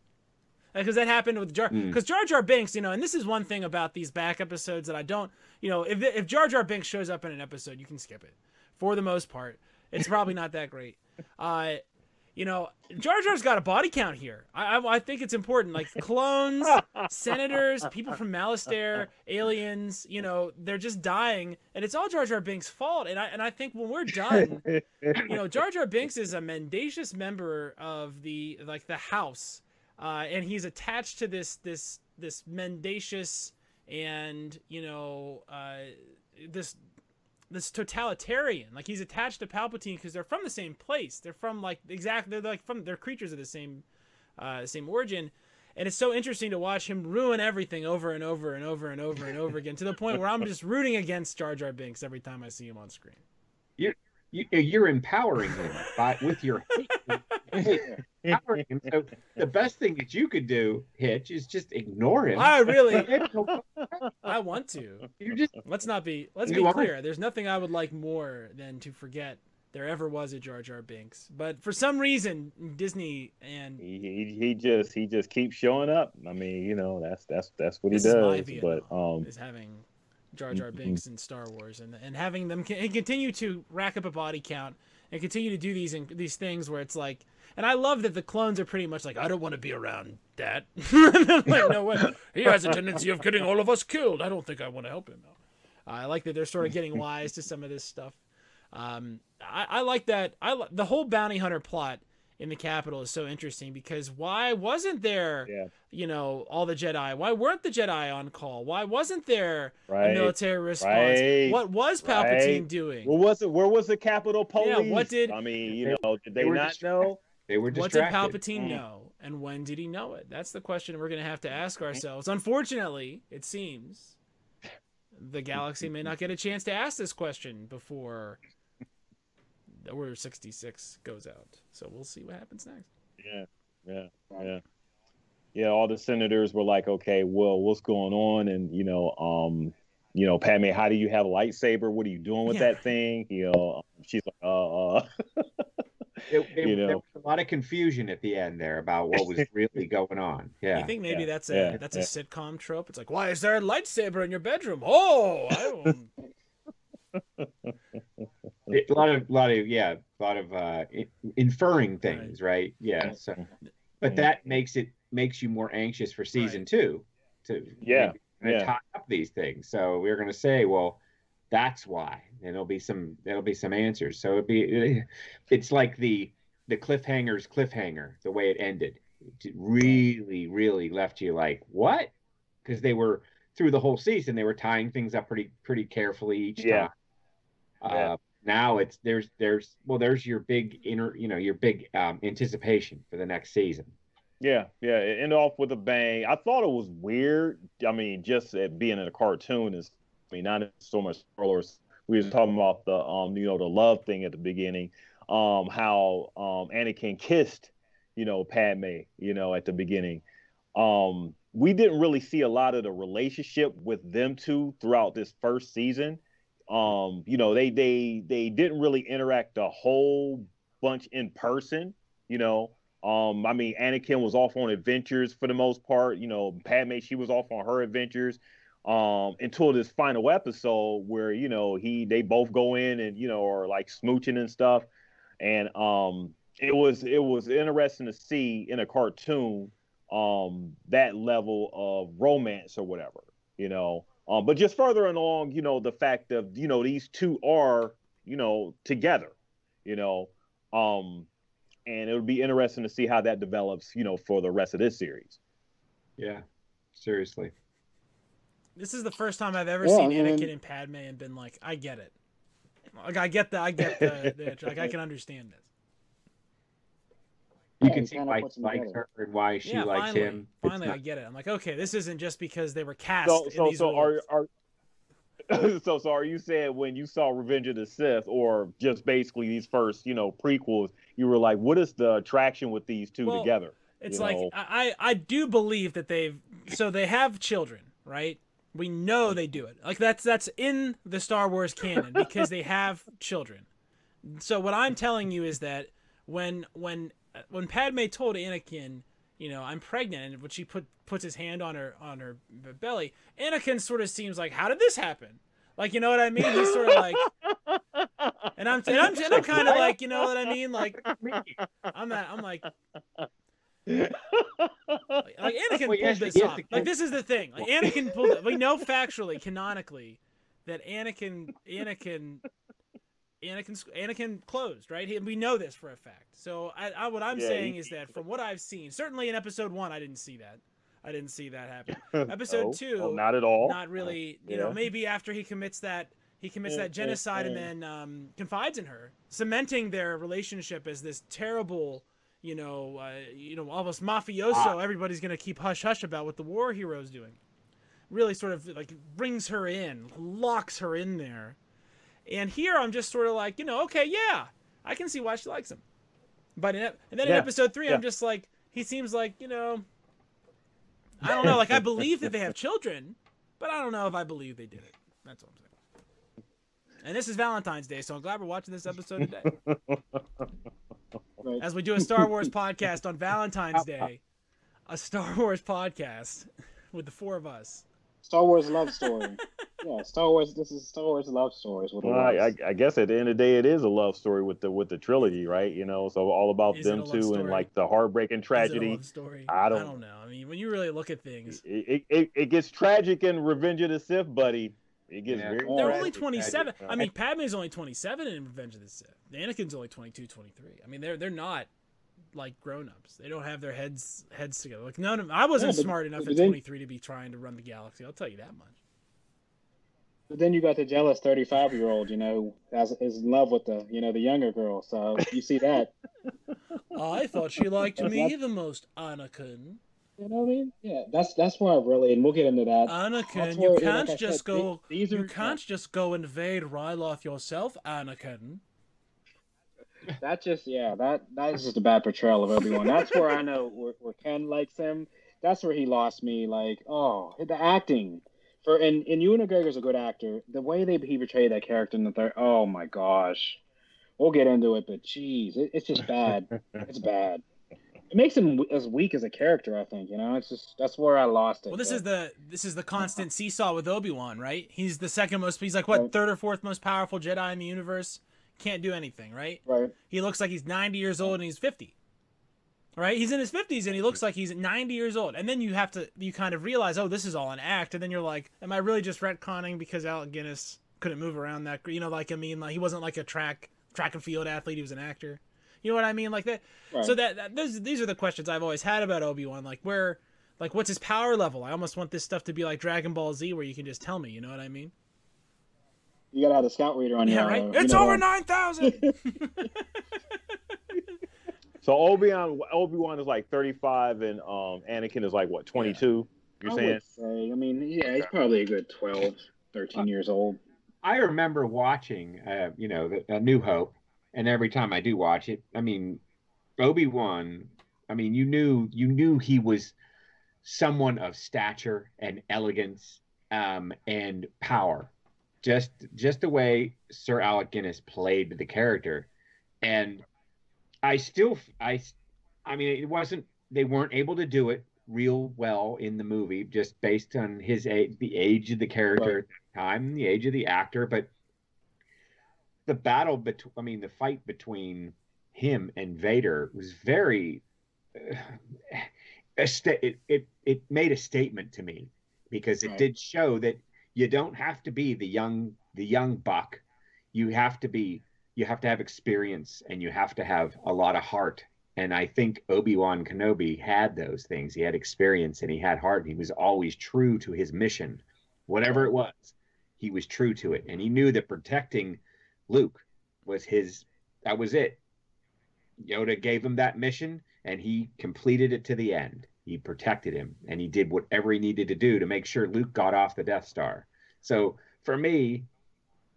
[SPEAKER 4] Because that happened with Jar,
[SPEAKER 3] Mm.
[SPEAKER 4] because Jar Jar Binks, you know, and this is one thing about these back episodes that I don't, you know, if if Jar Jar Binks shows up in an episode, you can skip it. For the most part, it's probably not that great. Uh, you know, Jar Jar's got a body count here. I, I, I think it's important. Like clones, senators, people from Malastare, aliens. You know, they're just dying, and it's all Jar Jar Binks' fault. And I and I think when we're done, you know, Jar Jar Binks is a mendacious member of the like the House, uh, and he's attached to this this this mendacious and you know uh, this this totalitarian. Like he's attached to Palpatine because they're from the same place. They're from like exactly they're like from they're creatures of the same uh, same origin, and it's so interesting to watch him ruin everything over and over and over and over and over again to the point where I'm just rooting against Jar Jar Binks every time I see him on screen.
[SPEAKER 3] You're you, you're empowering him by with your hate. Empowering him. So the best thing that you could do, Hitch, is just ignore him.
[SPEAKER 4] I really, I want to.
[SPEAKER 3] You're just
[SPEAKER 4] Let's not be. Let's be
[SPEAKER 3] want-
[SPEAKER 4] clear. There's nothing I would like more than to forget there ever was a Jar Jar Binks. But for some reason, Disney and
[SPEAKER 2] He, he he just he just keeps showing up. I mean, you know, that's that's that's what he
[SPEAKER 4] This is my
[SPEAKER 2] does.
[SPEAKER 4] Vietnam,
[SPEAKER 2] But um,
[SPEAKER 4] is having Jar Jar
[SPEAKER 2] Mhm.
[SPEAKER 4] Binks in Star Wars and and having them and continue to rack up a body count and continue to do these in, these things where it's like. And I love that the clones are pretty much like, I don't want to be around that. like, no way. He has a tendency of getting all of us killed. I don't think I want to help him. I like that they're sort of getting wise to some of this stuff. Um, I, I like that. I the whole bounty hunter plot in the capital is so interesting because why wasn't there,
[SPEAKER 2] yeah,
[SPEAKER 4] you know, all the Jedi? Why weren't the Jedi on call? Why wasn't there a military response?
[SPEAKER 2] right,
[SPEAKER 4] What was Palpatine
[SPEAKER 2] right.
[SPEAKER 4] doing?
[SPEAKER 2] Where was it? Where was the Capitol
[SPEAKER 4] Yeah, what did-
[SPEAKER 2] I mean, you know, did they,
[SPEAKER 3] they
[SPEAKER 2] not
[SPEAKER 3] distracted.
[SPEAKER 2] know?
[SPEAKER 3] they were
[SPEAKER 4] What did. Palpatine
[SPEAKER 2] Mm.
[SPEAKER 4] know, and when did he know it? That's the question we're going to have to ask ourselves. Unfortunately, it seems the galaxy may not get a chance to ask this question before Order 66 goes out. So we'll see what happens next.
[SPEAKER 2] Yeah, yeah, yeah. Yeah, all the senators were like, "Okay, well, what's going on?" And you know, um, you know, Padme, how do you have a lightsaber? What are you doing with
[SPEAKER 4] Yeah.
[SPEAKER 2] that thing? You know, she's like, "Uh, uh."
[SPEAKER 3] It, it-
[SPEAKER 2] You know.
[SPEAKER 3] There was a lot of confusion at the end there about what was really going on. Yeah.
[SPEAKER 4] you think maybe
[SPEAKER 2] yeah,
[SPEAKER 4] that's a
[SPEAKER 2] yeah,
[SPEAKER 4] that's
[SPEAKER 2] yeah.
[SPEAKER 4] a sitcom trope? It's like, why is there a lightsaber in your bedroom? Oh, I don't...
[SPEAKER 3] a lot of lot of yeah a lot of uh inferring things right, yeah so but that makes it makes you more anxious for season
[SPEAKER 4] Right.
[SPEAKER 3] two to
[SPEAKER 2] Yeah,
[SPEAKER 3] maybe
[SPEAKER 2] yeah.
[SPEAKER 3] tie up these things so we're going to say well that's why and there'll be some there'll be some answers so it'd be it's like the the cliffhanger's cliffhanger the way it ended it really really left you like what because they were through the whole season they were tying things up pretty pretty carefully each
[SPEAKER 2] Yeah.
[SPEAKER 3] time
[SPEAKER 2] Yeah.
[SPEAKER 3] uh, now it's there's there's well there's your big inner you know your big um, anticipation for the next season
[SPEAKER 2] Yeah, yeah. It ended off with a bang. I thought it was weird. I mean, just being in a cartoon is, Mean, not so much spoilers. We was talking about the, um, you know, the love thing at the beginning, um, how um, Anakin kissed, you know, Padme, you know, at the beginning. Um, we didn't really see a lot of the relationship with them two throughout this first season. Um, you know, they they they didn't really interact a whole bunch in person. You know, um, I mean, Anakin was off on adventures for the most part. You know, Padme, she was off on her adventures. Um, until this final episode where, you know, he they both go in and, you know, are like smooching and stuff. And um it was it was interesting to see in a cartoon um that level of romance or whatever, you know. Um, but just further along, you know, the fact of, you know, these two are, you know, together, you know. Um, and it would be interesting to see how that develops, you know, for the rest of this series.
[SPEAKER 3] yeah seriously
[SPEAKER 4] This is the first time I've ever
[SPEAKER 1] Yeah,
[SPEAKER 4] seen
[SPEAKER 1] I mean-
[SPEAKER 4] Anakin and Padme and been like, I get it. Like I get the I get the, the like I can understand this.
[SPEAKER 3] you
[SPEAKER 1] Yeah,
[SPEAKER 3] can see why
[SPEAKER 1] puts
[SPEAKER 3] he likes her and why she
[SPEAKER 4] yeah,
[SPEAKER 3] likes
[SPEAKER 4] finally,
[SPEAKER 3] him It's
[SPEAKER 4] finally
[SPEAKER 3] not-
[SPEAKER 4] I get it. I'm like, okay, this isn't just because they were cast
[SPEAKER 2] So,
[SPEAKER 4] in
[SPEAKER 2] so,
[SPEAKER 4] these
[SPEAKER 2] so are,
[SPEAKER 4] roles.
[SPEAKER 2] are so, so are you saying when you saw Revenge of the Sith, or just basically these first, you know, prequels, you were like, what is the attraction with these two
[SPEAKER 4] Well,
[SPEAKER 2] together?
[SPEAKER 4] It's
[SPEAKER 2] you
[SPEAKER 4] like
[SPEAKER 2] know.
[SPEAKER 4] I I I do believe that they've so they have children, right? We know they do it. Like that's that's in the Star Wars canon because they have children. So what I'm telling you is that when when uh, when Padme told Anakin, you know, I'm pregnant, and when she put puts his hand on her on her belly, Anakin sort of seems like, how did this happen? Like you know what I mean? He's sort of like, and I'm and I'm, and I'm kind of like, you know what I mean? Like I'm at, I'm like, like, like Anakin
[SPEAKER 3] Well,
[SPEAKER 4] pulled this off. Like this is the thing. Like Anakin pulled it. We know factually, canonically, that Anakin, Anakin, Anakin, Anakin closed. Right? He, we know this for a fact. So I, I what I'm
[SPEAKER 2] Yeah,
[SPEAKER 4] saying
[SPEAKER 2] he-
[SPEAKER 4] is that from what I've seen, certainly in Episode One, I didn't see that. I didn't see that happen. Episode
[SPEAKER 2] No,
[SPEAKER 4] two,
[SPEAKER 2] well, not at all.
[SPEAKER 4] Not really. You
[SPEAKER 2] Yeah.
[SPEAKER 4] know, maybe after he commits that. He commits
[SPEAKER 2] Yeah,
[SPEAKER 4] that genocide and
[SPEAKER 2] yeah.
[SPEAKER 4] then um, confides in her, cementing their relationship as this terrible, you know, uh, you know, almost mafioso. Ah. Everybody's gonna keep hush hush about what the war hero's doing. Really, sort of like brings her in, locks her in there. And here, I'm just sort of like, you know, okay, yeah, I can see why she likes him. But in, and then yeah. in episode three, yeah. I'm just like, he seems like, you know, I don't know. Like I believe that they have children, but I don't know if I believe they did it. That's what I'm saying. And this is Valentine's Day, so I'm glad we're watching this episode today. As we do a Star Wars podcast on Valentine's Day, a Star Wars podcast with the four of us.
[SPEAKER 1] Star Wars love story. yeah, Star Wars. This is Star Wars love stories.
[SPEAKER 2] Well, I, I, guess at the end of the day, it is a love story with the with the trilogy, right? You know, so all about is them two and like the heartbreaking tragedy.
[SPEAKER 4] story? I don't, I don't know. I mean, when you really look at things,
[SPEAKER 2] it it, it gets tragic in Revenge of the Sith, buddy. It gets yeah. very.
[SPEAKER 4] They're only twenty seven. I mean, Padme's only twenty seven in Revenge of the Sith. Anakin's only 22, 23. I mean, they're they're not like grown-ups. They don't have their heads heads together. Like none of I wasn't yeah, smart enough at 23 to be trying to run the galaxy. I'll tell you that much.
[SPEAKER 1] But then you got the jealous 35 year old, you know, as is in love with the, you know, the younger girl. So you see that.
[SPEAKER 4] I thought she liked me the most, Anakin.
[SPEAKER 1] You know what I mean? Yeah, that's that's why I really, and we'll get into that.
[SPEAKER 4] Anakin, where, you can't like just said, go. These are, you can't just go invade Ryloth yourself, Anakin
[SPEAKER 1] that just yeah that that is just a bad portrayal of Obi Wan. That's where I know where, where, Ken likes him. That's where he lost me. Like oh the acting for and and Ewan McGregor's a good actor. The way they he portrayed that character in the third oh my gosh, we'll get into it. But geez, it, it's just bad. it's bad. It makes him as weak as a character. I think you know. It's just that's where I lost it.
[SPEAKER 4] Well, this but. is the this is the constant seesaw with Obi Wan, right? He's the second most. He's like what right. third or fourth most powerful Jedi in the universe can't do anything, right?
[SPEAKER 1] Right.
[SPEAKER 4] He looks like he's 90 years old and he's 50. Right? He's in his 50s and he looks like he's 90 years old. And then you have to, you kind of realize, oh, this is all an act. And then you're like, am I really just retconning because Alec Guinness couldn't move around that? You know, like, I mean, like, he wasn't like a track, track and field athlete. He was an actor. You know what I mean? Like that. Right. So that, that those, these are the questions I've always had about Obi Wan. Like where, like what's his power level? I almost want this stuff to be like Dragon Ball Z, where you can just tell me. You know what I mean?
[SPEAKER 1] You gotta have a scout reader on
[SPEAKER 4] yeah,
[SPEAKER 1] your.
[SPEAKER 4] right. Uh, it's over nine thousand.
[SPEAKER 2] so Obi Wan Obi Wan is like thirty five, and um Anakin is like what twenty two. You're
[SPEAKER 1] I
[SPEAKER 2] saying?
[SPEAKER 1] Would say. I mean, yeah, he's probably a good 12, 13 uh, years old.
[SPEAKER 3] I remember watching, uh, you know, the, the New Hope, and every time I do watch it, I mean, Obi Wan. I mean, you knew you knew he was someone of stature and elegance um, and power just just the way Sir Alec Guinness played the character, and I still I I mean it wasn't they weren't able to do it real well in the movie just based on his age, the age of the character right. at the time, the age of the actor, but the battle between I mean the fight between him and Vader was very uh, it, it it made a statement to me because it right. did show that you don't have to be the young the young buck. You have to be you have to have experience and you have to have a lot of heart. And i think obi-wan kenobi had those things. He had experience and he had heart. And he was always true to his mission. Whatever it was he was true to it. And he knew that protecting luke was his that was it. Yoda gave him that mission and he completed it to the end he protected him and he did whatever he needed to do to make sure Luke got off the Death Star. So for me,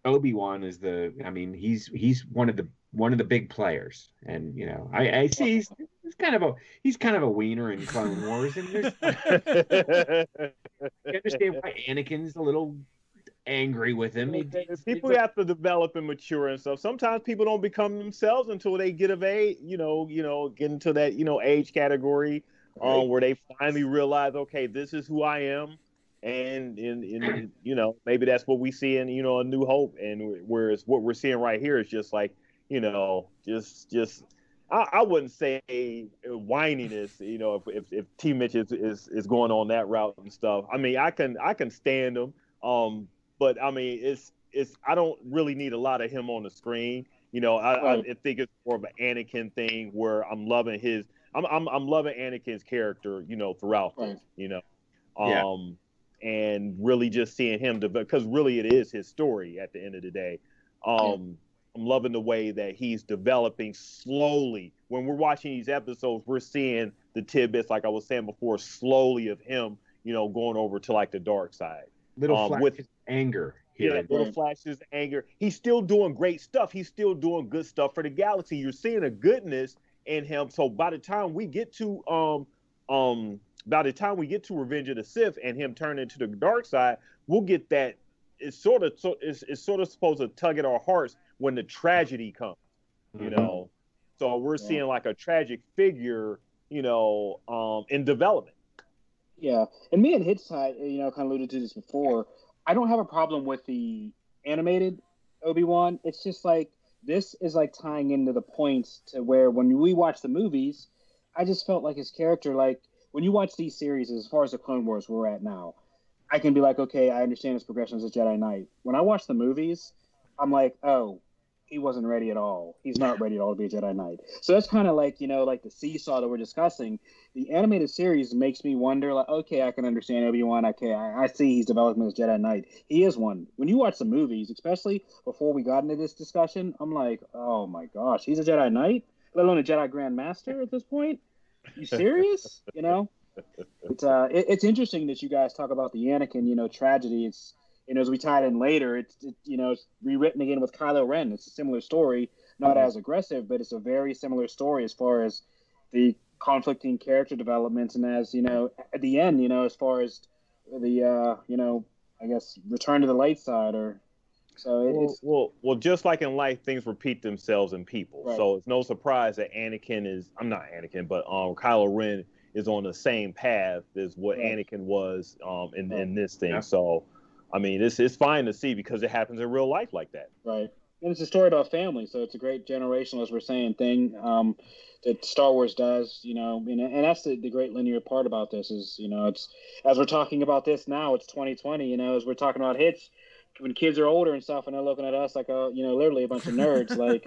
[SPEAKER 3] Obi-Wan is the I mean, he's he's one of the one of the big players. And you know, I, I see he's, he's kind of a he's kind of a wiener in Clone Wars. And there's I understand why Anakin's a little angry with him.
[SPEAKER 2] People have to develop and mature and stuff. Sometimes people don't become themselves until they get of age, you know, you know, get into that, you know, age category um, where they finally realize, okay, this is who I am, and in in you know maybe that's what we see in you know a New Hope, and whereas what we're seeing right here is just like you know just just. I, I wouldn't say whininess, you know, if, if, if T. Mitch is, is, is going on that route and stuff. I mean, I can I can stand him, um, but I mean, it's it's I don't really need a lot of him on the screen. You know, I, right. I think it's more of an Anakin thing where I'm loving his I'm I'm I'm loving Anakin's character, you know, throughout this, you know. Um yeah. and really just seeing him develop because really it is his story at the end of the day. Um I'm loving the way that he's developing slowly. When we're watching these episodes, we're seeing the tidbits, like I was saying before, slowly of him, you know, going over to like the dark side.
[SPEAKER 3] Little
[SPEAKER 2] Um,
[SPEAKER 3] flashes
[SPEAKER 2] with-
[SPEAKER 3] of anger
[SPEAKER 2] Yeah, little
[SPEAKER 1] Right.
[SPEAKER 2] flashes of anger. He's still doing great stuff. He's still doing good stuff for the galaxy. You're seeing a goodness in him. So by the time we get to um um by the time we get to Revenge of the Sith and him turning to the dark side, we'll get that. It's sort of so it's, it's sort of supposed to tug at our hearts when the tragedy comes. You
[SPEAKER 3] Mhm.
[SPEAKER 2] know, so we're
[SPEAKER 1] Yeah.
[SPEAKER 2] seeing like a tragic figure. You know, um in development.
[SPEAKER 1] Yeah, and me and Hitzite, you know, kind of alluded to this before. I don't have a problem with the animated Obi Wan. It's just like this is like tying into the points to where when we watch the movies, I just felt like his character, like when you watch these series, as far as the Clone Wars we're at now, I can be like, okay, I understand his progression as a Jedi Knight. When I watch the movies, I'm like, oh, he wasn't ready at all. He's not ready at all to be a Jedi Knight. So that's kind of like you know, like the seesaw that we're discussing. The animated series makes me wonder like okay i can understand obi-wan. Okay i, I see he's developing as jedi knight. He is one. When you watch the movies especially before we got into this discussion i'm like oh my gosh he's a jedi knight let alone a jedi grand master at this point? You serious? You know? It's uh it, it's interesting that you guys talk about the anakin you know tragedy. It's you know as we tie it in later it's it, you know it's rewritten again with kylo ren it's a similar story not
[SPEAKER 2] Mhm.
[SPEAKER 1] as aggressive but it's a very similar story as far as the conflicting character developments and as you know at the end you know as far as the uh you know i guess return to the light side or so it,
[SPEAKER 2] Well,
[SPEAKER 1] it's
[SPEAKER 2] well, well, just like in life, things repeat themselves in people.
[SPEAKER 1] Right.
[SPEAKER 2] So it's no surprise that Anakin is, I'm not Anakin, but um, Kylo Ren is on the same path as what
[SPEAKER 1] Right.
[SPEAKER 2] Anakin was um, in,
[SPEAKER 1] Right.
[SPEAKER 2] in this thing.
[SPEAKER 3] Yeah.
[SPEAKER 2] So, I mean, it's, it's fine to see because it happens in real life like that.
[SPEAKER 1] right and it's a story about family so it's a great generational as we're saying thing um that star wars does you know and, and that's the, the great linear part about this is you know it's as we're talking about this now it's 2020 you know as we're talking about hits when kids are older and stuff and they're looking at us like a you know literally a bunch of nerds like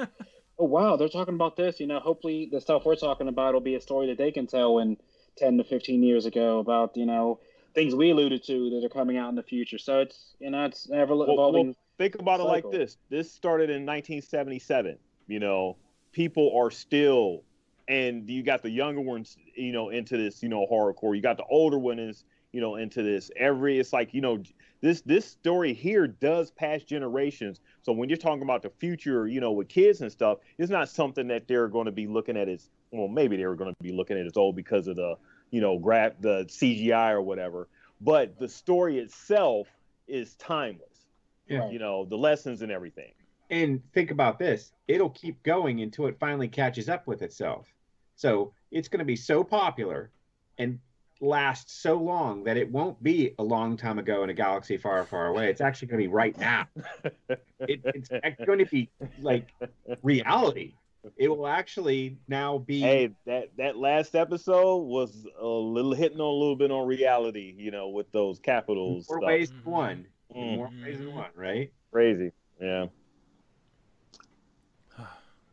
[SPEAKER 1] oh wow they're talking about this you know hopefully the stuff we're talking about will be a story that they can tell in 10 to 15 years ago about you know things we alluded to that are coming out in the future so it's you know it's ever
[SPEAKER 2] well,
[SPEAKER 1] evolving
[SPEAKER 2] Think about it like this this started in 1977. You know, people are still, and you got the younger ones, you know, into this, you know, horrorcore. You got the older ones, you know, into this. Every, it's like, you know, this this story here does pass generations. So when you're talking about the future, you know, with kids and stuff, it's not something that they're going to be looking at as well. Maybe they were going to be looking at as old because of the, you know, grab the CGI or whatever. But the story itself is timeless.
[SPEAKER 3] Yeah.
[SPEAKER 2] You know, the lessons and everything.
[SPEAKER 3] And think about this it'll keep going until it finally catches up with itself. So it's going to be so popular and last so long that it won't be a long time ago in a galaxy far, far away. It's actually going to be right now. It, it's going to be like reality. It will actually now be.
[SPEAKER 2] Hey, that that last episode was a little hitting on a little bit on reality, you know, with those capitals
[SPEAKER 3] more
[SPEAKER 2] stuff.
[SPEAKER 3] ways than one.
[SPEAKER 2] Mm.
[SPEAKER 3] More ways than one, right?
[SPEAKER 2] Crazy. Yeah.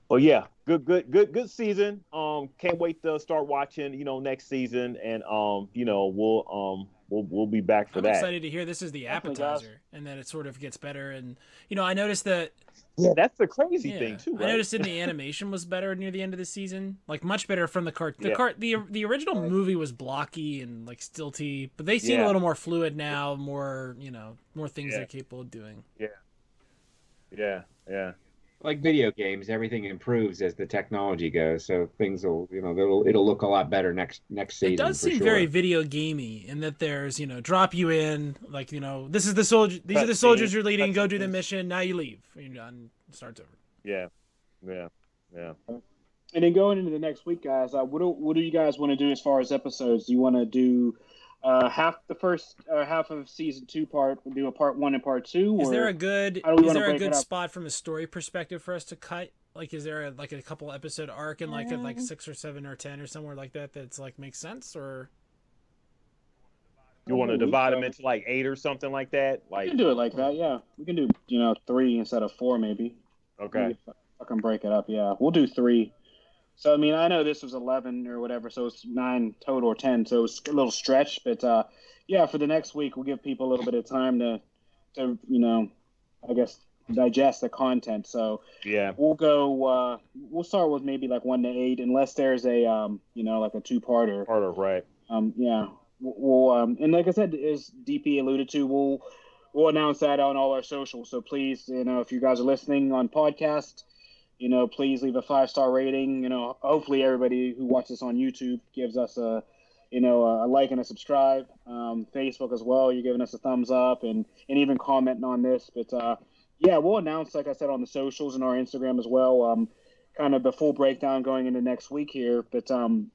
[SPEAKER 2] Well, yeah, good, good, good, good season. Um, can't wait to start watching. You know, next season, and um, you know, we'll um, we'll we'll be back for
[SPEAKER 4] I'm
[SPEAKER 2] that.
[SPEAKER 4] excited to hear this is the appetizer, and then it sort of gets better. And you know, I noticed that
[SPEAKER 2] Yeah, that's the crazy
[SPEAKER 4] yeah,
[SPEAKER 2] thing too,
[SPEAKER 4] I noticed in the animation was better near the end of the season, like much better from the cart. The
[SPEAKER 2] Yeah.
[SPEAKER 4] cart, the the original
[SPEAKER 1] Right.
[SPEAKER 4] movie was blocky and like stilty, but they seem a little more fluid now, more you know, more things
[SPEAKER 2] Yeah.
[SPEAKER 4] they're capable of doing.
[SPEAKER 2] Yeah. Yeah, yeah.
[SPEAKER 3] Like video games, everything improves as the technology goes. So things will, you know, it'll it'll look a lot better next next season.
[SPEAKER 4] It does seem
[SPEAKER 3] sure.
[SPEAKER 4] very video gamey in that there's you know drop you in like you know this is the soldier these are the
[SPEAKER 2] Cutscene,
[SPEAKER 4] soldiers you're leading go do the mission now you leave you're done it starts over.
[SPEAKER 2] Yeah, yeah, yeah.
[SPEAKER 1] And then going into the next week, guys, uh, what do what do you guys want to do as far as episodes? Do you want to do uh, half the first uh, half of season two part? Do a part one and part two?
[SPEAKER 4] Is there a good
[SPEAKER 1] how do we
[SPEAKER 4] is there a good spot from a story perspective for us to cut? Like, is there a, like a couple episode arc in like a, like six or seven or ten or somewhere like that that's like makes sense or
[SPEAKER 2] You want to divide them into like eight or something like that?
[SPEAKER 1] Like We
[SPEAKER 2] Like,
[SPEAKER 1] can do it like that. Yeah, we can do you know three instead of four maybe.
[SPEAKER 2] okay,
[SPEAKER 1] If I can break it up. Yeah, we'll do three. So I mean, I know this was eleven or whatever, so it's nine total or ten, so it's a little stretch. But uh, yeah, for the next week, we'll give people a little bit of time to, to you know, I guess digest the content. So
[SPEAKER 2] Yeah.
[SPEAKER 1] we'll go. Uh, we'll start with maybe like one to eight, unless there's a um, you know like a two parter.
[SPEAKER 2] Part of right.
[SPEAKER 1] Um, yeah, we'll, we'll um, and like I said, as DP alluded to, we'll we'll announce that on all our socials. So please, you know, if you guys are listening on podcast, you know, please leave a five star rating. You know, hopefully everybody who watches on YouTube gives us a you know a like and a subscribe. Um, Facebook as well, you're giving us a thumbs up and and even commenting on this. But uh, yeah, we'll announce, like I said, on the socials and our Instagram as well. Um, kind of the full breakdown going into next week here. But um,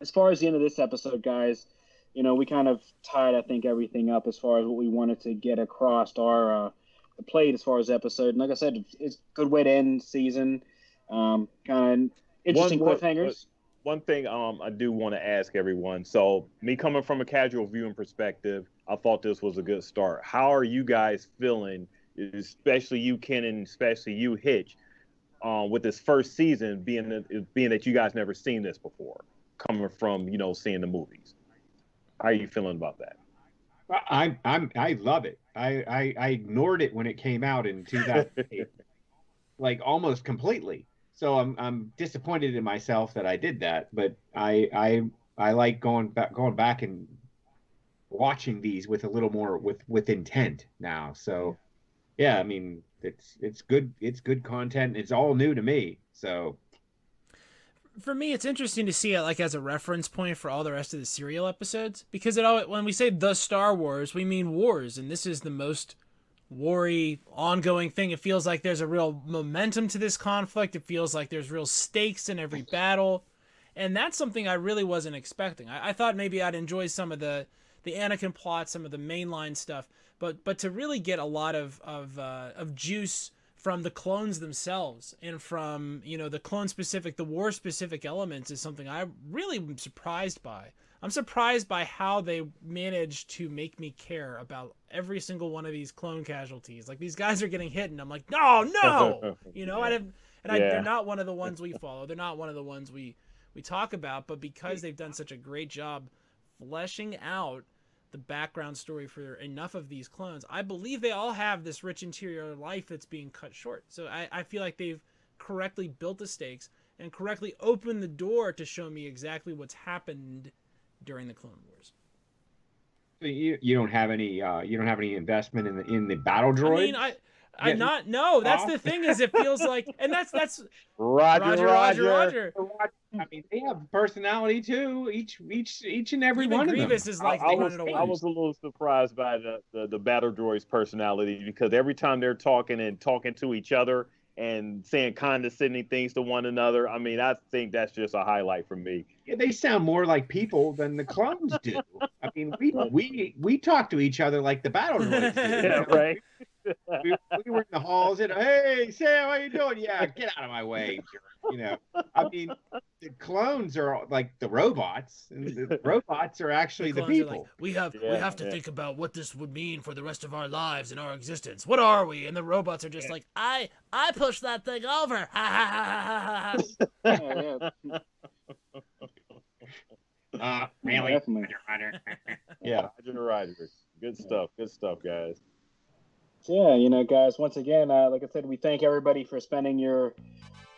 [SPEAKER 1] as far as the end of this episode, guys, you know, we kind of tied, I think, everything up as far as what we wanted to get across our uh, plate as far as episode. And like I said, it's a good way to end season. Um, kind of interesting
[SPEAKER 2] One- one-
[SPEAKER 1] cliffhangers.
[SPEAKER 2] One thing um I do want to ask everyone. So me coming from a casual viewing perspective, I thought this was a good start. How are you guys feeling, especially you Ken and especially you Hitch, um, with this first season being that, being that you guys never seen this before, coming from you know seeing the movies. How are you feeling about that?
[SPEAKER 3] I I'm I love it. I, I I ignored it when it came out in 2008, like almost completely. So I'm I'm disappointed in myself that I did that. But I I I like going back going back and watching these with a little more with with intent now. So yeah, I mean it's it's good it's good content. It's all new to me. So
[SPEAKER 4] for me, it's interesting to see it like as a reference point for all the rest of the serial episodes because it all when we say the Star Wars, we mean wars, and this is the most wary ongoing thing. It feels like there's a real momentum to this conflict. It feels like there's real stakes in every battle, and that's something I really wasn't expecting. I, I thought maybe I'd enjoy some of the the Anakin plot, some of the mainline stuff, but but to really get a lot of of uh, of juice from the clones themselves and from you know the clone specific the war specific elements is something i really am surprised by. I'm surprised by how they managed to make me care about every single one of these clone casualties. Like these guys are getting hit and i'm like no no! You know and, and I,
[SPEAKER 2] Yeah.
[SPEAKER 4] they're not one of the ones we follow. They're not one of the ones we we talk about but because they've done such a great job fleshing out the background story for enough of these clones. I believe they all have this rich interior life that's being cut short. So I, I feel like they've correctly built the stakes and correctly opened the door to show me exactly what's happened during the Clone Wars.
[SPEAKER 3] you you don't have any uh you don't have any investment in the in the battle droid.
[SPEAKER 4] I mean, I. I
[SPEAKER 3] Yeah.
[SPEAKER 4] not no. That's
[SPEAKER 3] Oh.
[SPEAKER 4] the thing is, it feels like, and that's that's
[SPEAKER 2] Roger,
[SPEAKER 4] Roger,
[SPEAKER 2] Roger.
[SPEAKER 4] Roger, Roger.
[SPEAKER 3] I mm. mean, they have personality too. Each each each and every
[SPEAKER 4] Even
[SPEAKER 3] one
[SPEAKER 4] Grievous
[SPEAKER 3] of them.
[SPEAKER 4] is like
[SPEAKER 2] I, I
[SPEAKER 4] they
[SPEAKER 2] was,
[SPEAKER 4] running.
[SPEAKER 2] I was a little surprised by the, the, the battle droid's personality because every time they're talking and talking to each other and saying condescending things to one another, I mean, I think that's just a highlight for me.
[SPEAKER 3] Yeah, they sound more like people than the clones do. I mean, we we we talk to each other like the battle droids do. you
[SPEAKER 2] Yeah,
[SPEAKER 3] know?
[SPEAKER 2] right.
[SPEAKER 3] we, we were in the halls and hey Sam, how you doing? Yeah, get out of my way. You know, I mean, the clones are like the robots, and the robots are actually the,
[SPEAKER 4] clones
[SPEAKER 3] people.
[SPEAKER 4] like, we have we have to
[SPEAKER 2] yeah.
[SPEAKER 4] think about what this would mean for the rest of our lives and our existence. What are we? And the robots are just like, I I pushed that thing over. Ha ha ha ha ha.
[SPEAKER 1] Yeah, yeah,
[SPEAKER 3] uh, really?
[SPEAKER 1] definitely.
[SPEAKER 2] Yeah, Roger, Roger. Good stuff. Good stuff, guys.
[SPEAKER 1] Yeah, you know, guys. Once again, uh, like I said, we thank everybody for spending your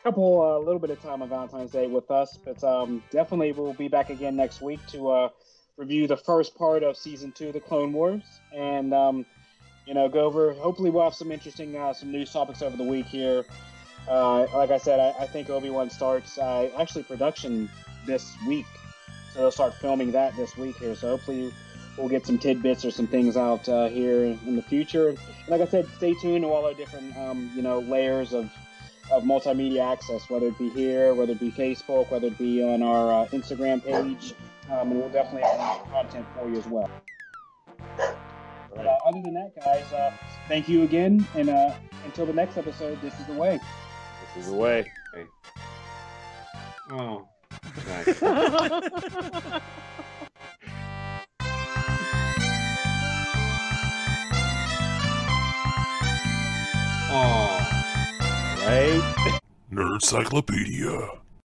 [SPEAKER 1] couple, a uh, little bit of time on Valentine's Day with us. But um, definitely, we'll be back again next week to uh, review the first part of season two of the Clone Wars, and um, you know, go over. Hopefully, we'll have some interesting, uh, some news topics over the week here. Uh, like I said, I, I think Obi Wan starts uh, actually production this week, so they'll start filming that this week here. So hopefully we'll get some tidbits or some things out uh, here in the future. And like I said, stay tuned to all our different, um, you know, layers of, of multimedia access, whether it be here, whether it be Facebook, whether it be on our uh, Instagram page. Um, and we'll definitely have more content for you as well. But, uh, other than that, guys, uh, thank you again. And uh, until the next episode, this is the way.
[SPEAKER 2] This is the way.
[SPEAKER 3] Oh, nice. oh.
[SPEAKER 2] Right?
[SPEAKER 5] Nerd Cyclopedia.